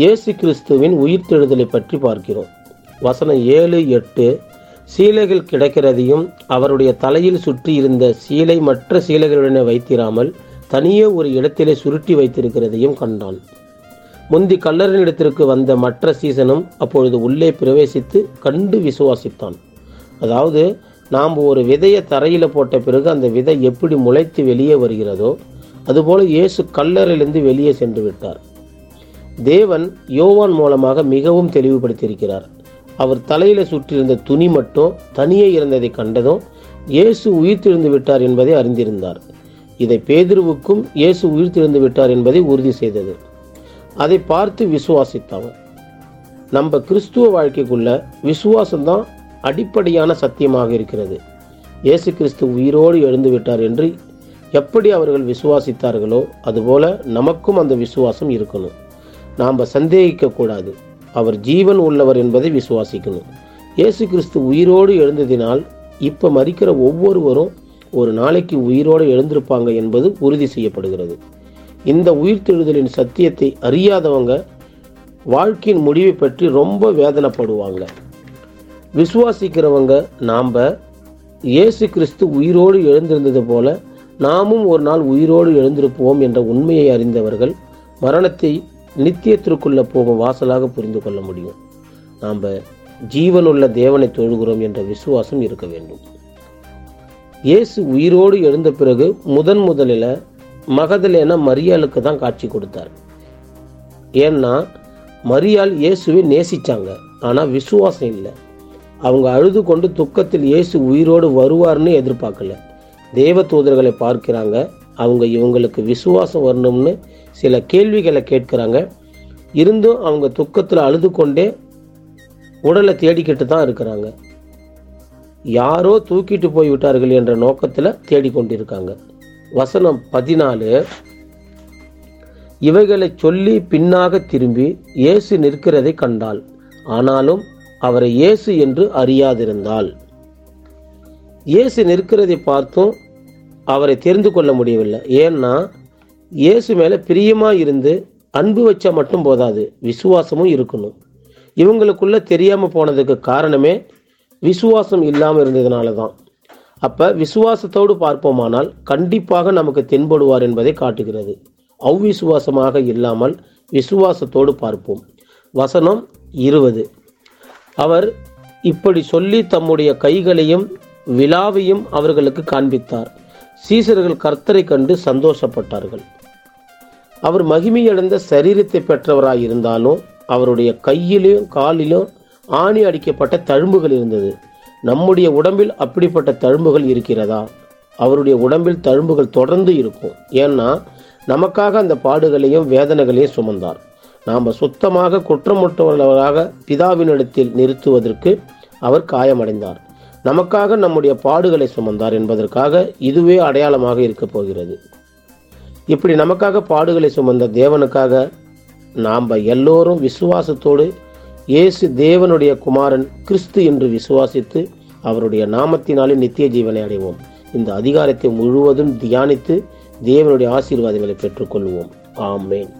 இயேசு கிறிஸ்துவின் உயிர்த்தெழுதலை பற்றி பார்க்கிறோம். வசனம் ஏழு எட்டு. சீலைகள் கிடைக்கிறதையும் அவருடைய தலையில் சுற்றி இருந்த சீலை மற்ற சீலைகளுடனே வைத்திராமல் தனியே ஒரு இடத்திலே சுருட்டி வைத்திருக்கிறதையும் கண்டான். முந்தி கல்லறினிடத்திற்கு வந்த மற்ற சீசனும் அப்பொழுது உள்ளே பிரவேசித்து கண்டு விசுவாசித்தான். அதாவது நாம் ஒரு விதையை தரையில் போட்ட பிறகு அந்த விதை எப்படி முளைத்து வெளியே வருகிறதோ அதுபோல இயேசு கல்லறையிலிருந்து வெளியே சென்று விட்டார். தேவன் யோவான் மூலமாக மிகவும் தெளிவுபடுத்தியிருக்கிறார். அவர் தலையில சுற்றியிருந்த துணி மட்டும் தனியே இருந்ததை கண்டதும் இயேசு உயிர்த்தெழுந்து விட்டார் என்பதை அறிந்திருந்தார். இதை பேதுருவுக்கும் இயேசு உயிர்த்தெழுந்து விட்டார் என்பதை உறுதி செய்தது. அதை பார்த்து விசுவாசித்தவன் நம்ம கிறிஸ்துவ வாழ்க்கைக்குள்ள விசுவாசம்தான் அடிப்படையான சத்தியமாக இருக்கிறது. இயேசு கிறிஸ்து உயிரோடு எழுந்து விட்டார் என்று எப்படி அவர்கள் விசுவாசித்தார்களோ அதுபோல நமக்கும் அந்த விசுவாசம் இருக்கணும். நாம் சந்தேகிக்கக்கூடாது. அவர் ஜீவன் உள்ளவர் என்பதை விசுவாசிக்கணும். இயேசு கிறிஸ்து உயிரோடு எழுந்ததினால் இப்போ மறிக்கிற ஒவ்வொருவரும் ஒரு நாளைக்கு உயிரோடு எழுந்திருப்பாங்க என்பது உறுதி செய்யப்படுகிறது. இந்த உயிர்த்தெழுதலின் சத்தியத்தை அறியாதவங்க வாழ்க்கையின் முடிவை பற்றி ரொம்ப வேதனைப்படுவாங்க. விசுவாசிக்கிறவங்க நாம் இயேசு கிறிஸ்து உயிரோடு எழுந்திருந்தது போல நாமும் ஒரு நாள் உயிரோடு எழுந்திருப்போம் என்ற உண்மையை அறிந்தவர்கள் மரணத்தை நித்தியத்திற்குள்ள போகும் வாசலாக புரிந்து கொள்ள முடியும். நாம் ஜீவனுள்ள தேவனை தொழுகிறோம் என்ற விசுவாசம் இருக்க வேண்டும். இயேசு உயிரோடு எழுந்த பிறகு முதன் முதலில் மகதலேனா மரியாளுக்கு தான் காட்சி கொடுத்தார். ஏன்னா மரியாள் இயேசுவை நேசிச்சாங்க. ஆனால் விசுவாசம் இல்லை. அவங்க அழுது கொண்டு துக்கத்தில் இயேசு உயிரோடு வருவார்னு எதிர்பார்க்கல. தேவ தூதர்களை பார்க்கிறாங்க. அவங்க இவங்களுக்கு விசுவாசம் வரணும்னு சில கேள்விகளை கேட்குறாங்க. இருந்தும் அவங்க துக்கத்தில் அழுது கொண்டே உடலை தேடிக்கிட்டு தான் இருக்கிறாங்க. யாரோ தூக்கிட்டு போய் விட்டார்கள் என்ற நோக்கத்தில் தேடிக்கொண்டிருக்காங்க. வசனம் பதினாலு இவைகளை சொல்லி பின்னாக திரும்பி இயேசு நிற்கிறதை கண்டாள். ஆனாலும் அவரை இயேசு என்று அறியாதிருந்தாள். இயேசு நிற்கிறதை பார்த்தும் அவரை தெரிந்து கொள்ள முடியவில்லை. ஏன்னா இயேசு மேலே பிரியமாக இருந்து அன்பு வச்சா மட்டும் போதாது விசுவாசமும் இருக்கணும். இவங்களுக்குள்ள தெரியாமல் போனதுக்கு காரணமே விசுவாசம் இல்லாமல் இருந்ததுனால தான். அப்போ விசுவாசத்தோடு பார்ப்போமானால் கண்டிப்பாக நமக்கு தென்படுவார் என்பதை காட்டுகிறது. அவ்விசுவாசமாக இல்லாமல் விசுவாசத்தோடு பார்ப்போம். வசனம் இருபது. அவர் இப்படி சொல்லி தம்முடைய கைகளையும் விழாவையும் அவர்களுக்கு காண்பித்தார். சீசர்கள் கர்த்தரை கண்டு சந்தோஷப்பட்டார்கள். அவர் மகிமையடைந்த சரீரத்தை பெற்றவராக இருந்தாலும் அவருடைய கையிலும் காலிலும் ஆணி அடிக்கப்பட்ட தழும்புகள் இருந்தது. நம்முடைய உடம்பில் அப்படிப்பட்ட தழும்புகள் இருக்கிறதா? அவருடைய உடம்பில் தழும்புகள் தொடர்ந்து இருக்கும். ஏன்னா நமக்காக அந்த பாடுகளையும் வேதனைகளையும் சுமந்தார். நாம் சுத்தமாக குற்றமுற்றவர்களாக பிதாவினிடத்தில் நிறுத்துவதற்கு அவர் காயமடைந்தார். நமக்காக நம்முடைய பாடுகளை சுமந்தார் என்பதற்காக இதுவே அடையாளமாக இருக்கப் போகிறது. இப்படி நமக்காக பாடுகளை சுமந்த தேவனுக்காக நாம் எல்லோரும் விசுவாசத்தோடு இயேசு தேவனுடைய குமாரன் கிறிஸ்து என்று விசுவாசித்து அவருடைய நாமத்தினாலே நித்திய ஜீவனை அடைவோம். இந்த அதிகாரத்தை முழுவதும் தியானித்து தேவனுடைய ஆசீர்வாதங்களை பெற்றுக்கொள்வோம். ஆமேன்.